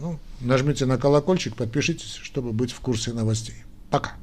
ну, нажмите на колокольчик, подпишитесь, чтобы быть в курсе новостей. Пока.